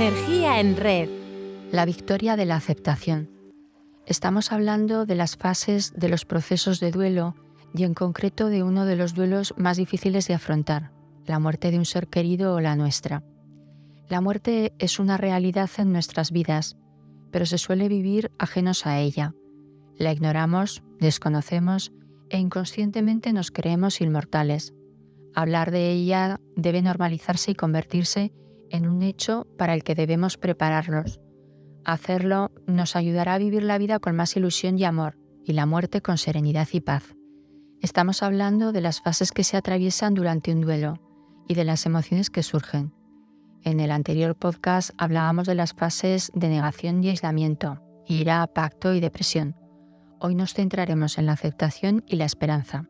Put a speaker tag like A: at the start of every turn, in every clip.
A: Energía en red.
B: La victoria de la aceptación. Estamos hablando de las fases de los procesos de duelo y en concreto de uno de los duelos más difíciles de afrontar, la muerte de un ser querido o la nuestra. La muerte es una realidad en nuestras vidas, pero se suele vivir ajenos a ella. La ignoramos, desconocemos e inconscientemente nos creemos inmortales. Hablar de ella debe normalizarse y convertirse en un hecho para el que debemos prepararnos. Hacerlo nos ayudará a vivir la vida con más ilusión y amor, y la muerte con serenidad y paz. Estamos hablando de las fases que se atraviesan durante un duelo y de las emociones que surgen. En el anterior podcast hablábamos de las fases de negación y aislamiento, ira, pacto y depresión. Hoy nos centraremos en la aceptación y la esperanza.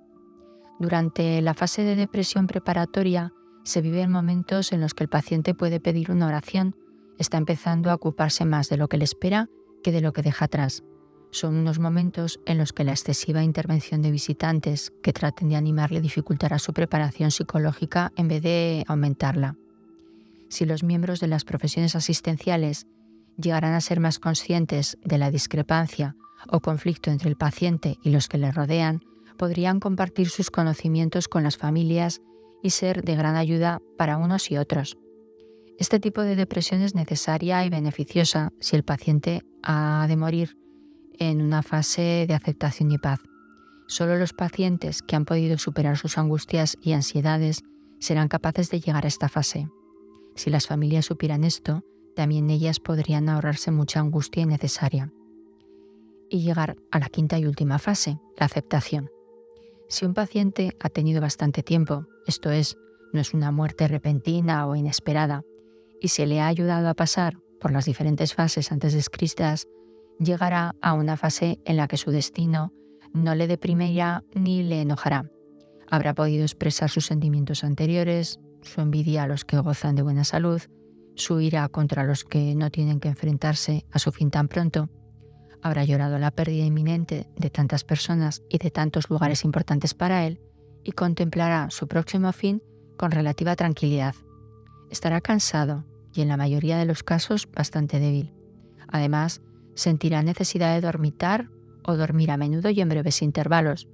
B: Durante la fase de depresión preparatoria se viven momentos en los que el paciente puede pedir una oración, está empezando a ocuparse más de lo que le espera que de lo que deja atrás. Son unos momentos en los que la excesiva intervención de visitantes que traten de animarle dificultará su preparación psicológica en vez de aumentarla. Si los miembros de las profesiones asistenciales llegarán a ser más conscientes de la discrepancia o conflicto entre el paciente y los que le rodean, podrían compartir sus conocimientos con las familias y ser de gran ayuda para unos y otros. Este tipo de depresión es necesaria y beneficiosa si el paciente ha de morir en una fase de aceptación y paz. Solo los pacientes que han podido superar sus angustias y ansiedades serán capaces de llegar a esta fase. Si las familias supieran esto, también ellas podrían ahorrarse mucha angustia innecesaria. Y llegar a la quinta y última fase, la aceptación. Si un paciente ha tenido bastante tiempo, esto es, no es una muerte repentina o inesperada, y se le ha ayudado a pasar por las diferentes fases antes descritas, llegará a una fase en la que su destino no le deprimirá ni le enojará. Habrá podido expresar sus sentimientos anteriores, su envidia a los que gozan de buena salud, su ira contra los que no tienen que enfrentarse a su fin tan pronto, habrá llorado la pérdida inminente de tantas personas y de tantos lugares importantes para él y contemplará su próximo fin con relativa tranquilidad. Estará cansado y en la mayoría de los casos bastante débil. Además, sentirá necesidad de dormitar o dormir a menudo y en breves intervalos,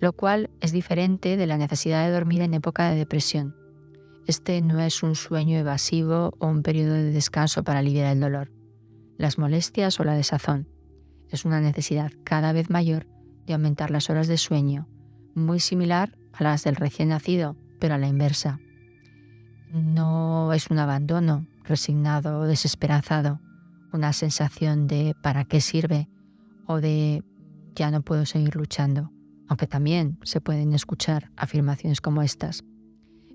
B: lo cual es diferente de la necesidad de dormir en época de depresión. Este no es un sueño evasivo o un periodo de descanso para aliviar el dolor, las molestias o la desazón es una necesidad cada vez mayor de aumentar las horas de sueño, muy similar a las del recién nacido, pero a la inversa. No es un abandono resignado o desesperanzado, una sensación de ¿para qué sirve? o de ya no puedo seguir luchando, aunque también se pueden escuchar afirmaciones como estas.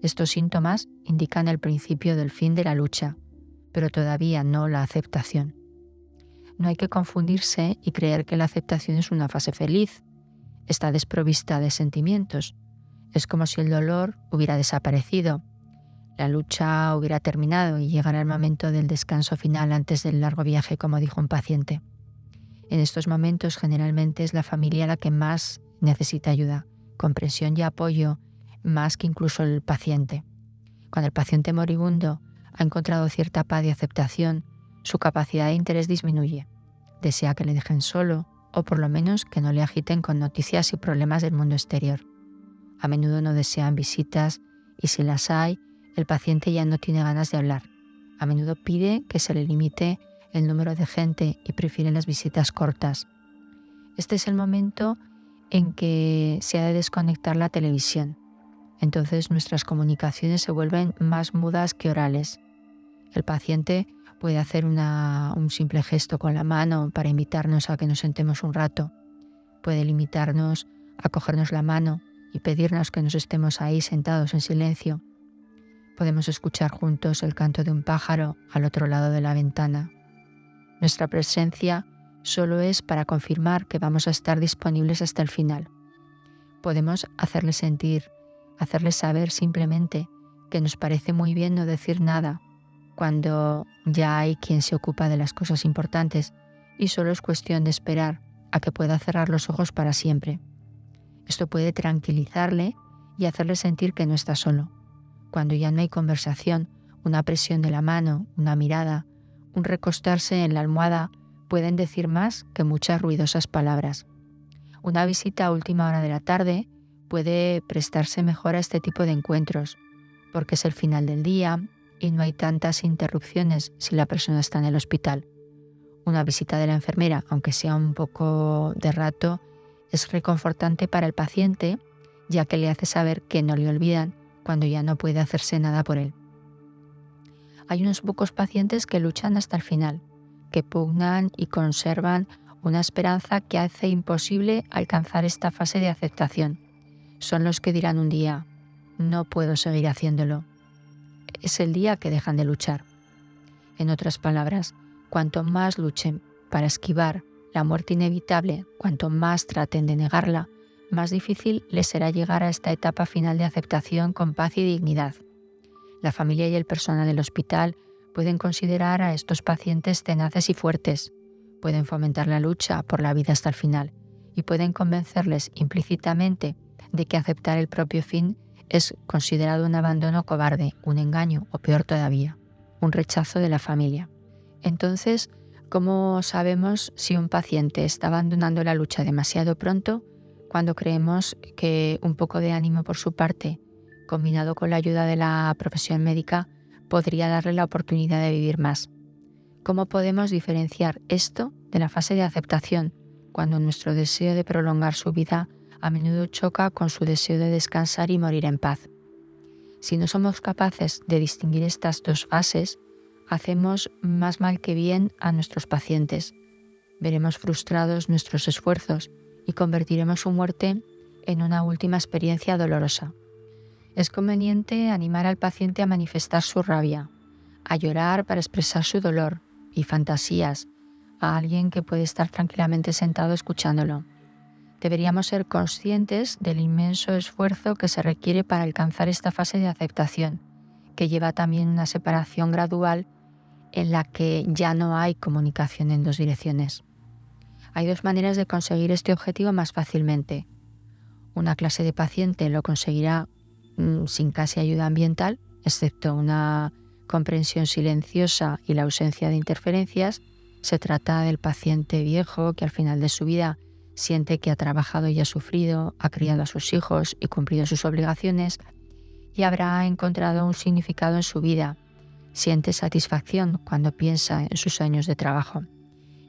B: Estos síntomas indican el principio del fin de la lucha, pero todavía no la aceptación. No hay que confundirse y creer que la aceptación es una fase feliz. Está desprovista de sentimientos. Es como si el dolor hubiera desaparecido, la lucha hubiera terminado y llegara el momento del descanso final antes del largo viaje, como dijo un paciente. En estos momentos generalmente es la familia la que más necesita ayuda, comprensión y apoyo, más que incluso el paciente. Cuando el paciente moribundo ha encontrado cierta paz y aceptación, su capacidad de interés disminuye. Desea que le dejen solo o por lo menos que no le agiten con noticias y problemas del mundo exterior. A menudo no desean visitas y si las hay, el paciente ya no tiene ganas de hablar. A menudo pide que se le limite el número de gente y prefiere las visitas cortas. Este es el momento en que se ha de desconectar la televisión. Entonces nuestras comunicaciones se vuelven más mudas que orales. El paciente puede hacer un simple gesto con la mano para invitarnos a que nos sentemos un rato. Puede limitarnos a cogernos la mano y pedirnos que nos estemos ahí sentados en silencio. Podemos escuchar juntos el canto de un pájaro al otro lado de la ventana. Nuestra presencia solo es para confirmar que vamos a estar disponibles hasta el final. Podemos hacerle sentir, hacerle saber simplemente que nos parece muy bien no decir nada cuando ya hay quien se ocupa de las cosas importantes y solo es cuestión de esperar a que pueda cerrar los ojos para siempre. Esto puede tranquilizarle y hacerle sentir que no está solo. Cuando ya no hay conversación Una presión de la mano, una mirada, un recostarse en la almohada pueden decir más que muchas ruidosas palabras. Una visita a última hora de la tarde puede prestarse mejor a este tipo de encuentros, porque es el final del día y no hay tantas interrupciones si la persona está en el hospital. Una visita de la enfermera, aunque sea un poco de rato, es reconfortante para el paciente, ya que le hace saber que no le olvidan cuando ya no puede hacerse nada por él. Hay unos pocos pacientes que luchan hasta el final, que pugnan y conservan una esperanza que hace imposible alcanzar esta fase de aceptación. Son los que dirán un día, no puedo seguir haciéndolo. Es el día que dejan de luchar. En otras palabras, cuanto más luchen para esquivar la muerte inevitable, cuanto más traten de negarla, más difícil les será llegar a esta etapa final de aceptación con paz y dignidad. La familia y el personal del hospital pueden considerar a estos pacientes tenaces y fuertes, pueden fomentar la lucha por la vida hasta el final y pueden convencerles implícitamente de que aceptar el propio fin es considerado un abandono cobarde, un engaño o peor todavía, un rechazo de la familia. Entonces, ¿cómo sabemos si un paciente está abandonando la lucha demasiado pronto cuando creemos que un poco de ánimo por su parte, combinado con la ayuda de la profesión médica, podría darle la oportunidad de vivir más? ¿Cómo podemos diferenciar esto de la fase de aceptación cuando nuestro deseo de prolongar su vida a menudo choca con su deseo de descansar y morir en paz? Si no somos capaces de distinguir estas dos fases, hacemos más mal que bien a nuestros pacientes. Veremos frustrados nuestros esfuerzos y convertiremos su muerte en una última experiencia dolorosa. Es conveniente animar al paciente a manifestar su rabia, a llorar para expresar su dolor, y fantasías a alguien que puede estar tranquilamente sentado escuchándolo. Deberíamos ser conscientes del inmenso esfuerzo que se requiere para alcanzar esta fase de aceptación, que lleva también una separación gradual en la que ya no hay comunicación en dos direcciones. Hay dos maneras de conseguir este objetivo más fácilmente. Una clase de paciente lo conseguirá mm, sin casi ayuda ambiental, excepto una comprensión silenciosa y la ausencia de interferencias, se trata del paciente viejo que al final de su vida siente que ha trabajado y ha sufrido, ha criado a sus hijos y cumplido sus obligaciones y habrá encontrado un significado en su vida. Siente satisfacción cuando piensa en sus años de trabajo.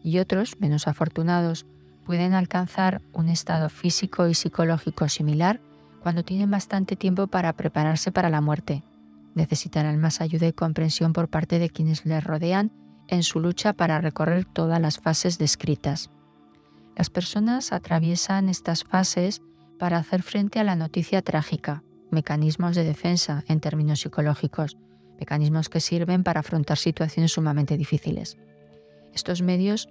B: Y otros, menos afortunados, pueden alcanzar un estado físico y psicológico similar cuando tienen bastante tiempo para prepararse para la muerte necesitarán más ayuda y comprensión por parte de quienes les rodean en su lucha para recorrer todas las fases descritas. Las personas atraviesan estas fases para hacer frente a la noticia trágica, mecanismos de defensa en términos psicológicos, mecanismos que sirven para afrontar situaciones sumamente difíciles. Estos medios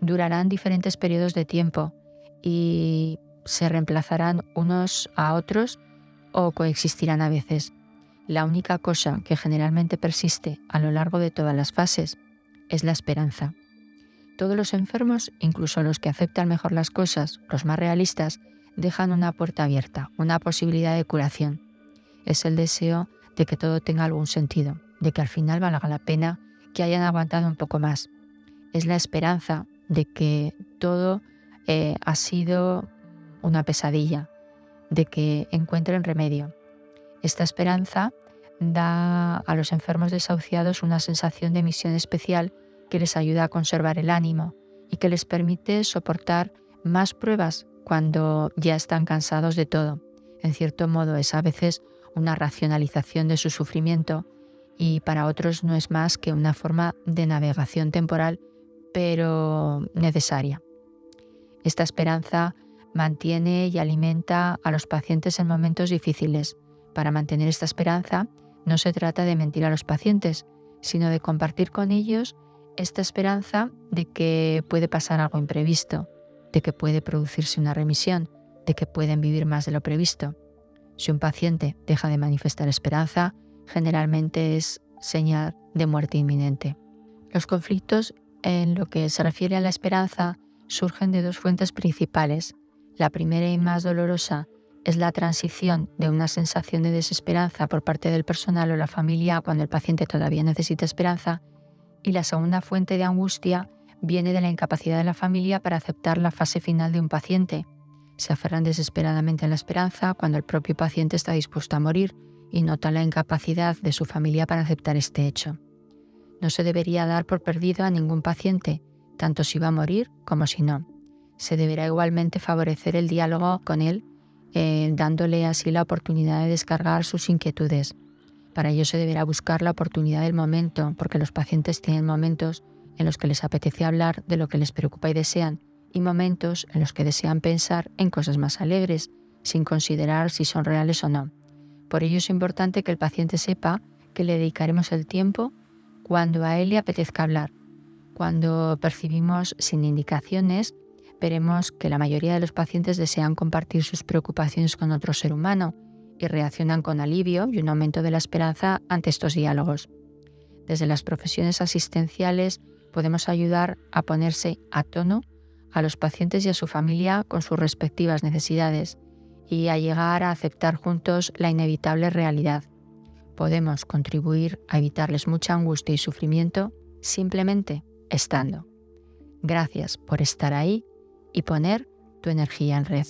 B: durarán diferentes periodos de tiempo y se reemplazarán unos a otros o coexistirán a veces. La única cosa que generalmente persiste a lo largo de todas las fases es la esperanza. Todos los enfermos, incluso los que aceptan mejor las cosas, los más realistas, dejan una puerta abierta, una posibilidad de curación. Es el deseo de que todo tenga algún sentido, de que al final valga la pena que hayan aguantado un poco más. Es la esperanza de que todo eh, ha sido una pesadilla, de que encuentren remedio. Esta esperanza da a los enfermos desahuciados una sensación de misión especial que les ayuda a conservar el ánimo y que les permite soportar más pruebas cuando ya están cansados de todo. En cierto modo es a veces una racionalización de su sufrimiento y para otros no es más que una forma de navegación temporal, pero necesaria. Esta esperanza mantiene y alimenta a los pacientes en momentos difíciles. Para mantener esta esperanza, no se trata de mentir a los pacientes, sino de compartir con ellos esta esperanza de que puede pasar algo imprevisto, de que puede producirse una remisión, de que pueden vivir más de lo previsto. Si un paciente deja de manifestar esperanza, generalmente es señal de muerte inminente. Los conflictos en lo que se refiere a la esperanza surgen de dos fuentes principales. La primera y más dolorosa es la transición de una sensación de desesperanza por parte del personal o la familia cuando el paciente todavía necesita esperanza y la segunda fuente de angustia viene de la incapacidad de la familia para aceptar la fase final de un paciente. Se aferran desesperadamente a la esperanza cuando el propio paciente está dispuesto a morir y nota la incapacidad de su familia para aceptar este hecho. No se debería dar por perdido a ningún paciente, tanto si va a morir como si no. Se deberá igualmente favorecer el diálogo con él eh, dándole así la oportunidad de descargar sus inquietudes. Para ello se deberá buscar la oportunidad del momento, porque los pacientes tienen momentos en los que les apetece hablar de lo que les preocupa y desean, y momentos en los que desean pensar en cosas más alegres, sin considerar si son reales o no. Por ello es importante que el paciente sepa que le dedicaremos el tiempo cuando a él le apetezca hablar. Cuando percibimos sin indicaciones veremos que la mayoría de los pacientes desean compartir sus preocupaciones con otro ser humano y reaccionan con alivio y un aumento de la esperanza ante estos diálogos. Desde las profesiones asistenciales podemos ayudar a ponerse a tono a los pacientes y a su familia con sus respectivas necesidades y a llegar a aceptar juntos la inevitable realidad. Podemos contribuir a evitarles mucha angustia y sufrimiento simplemente estando. Gracias por estar ahí y poner tu energía en red.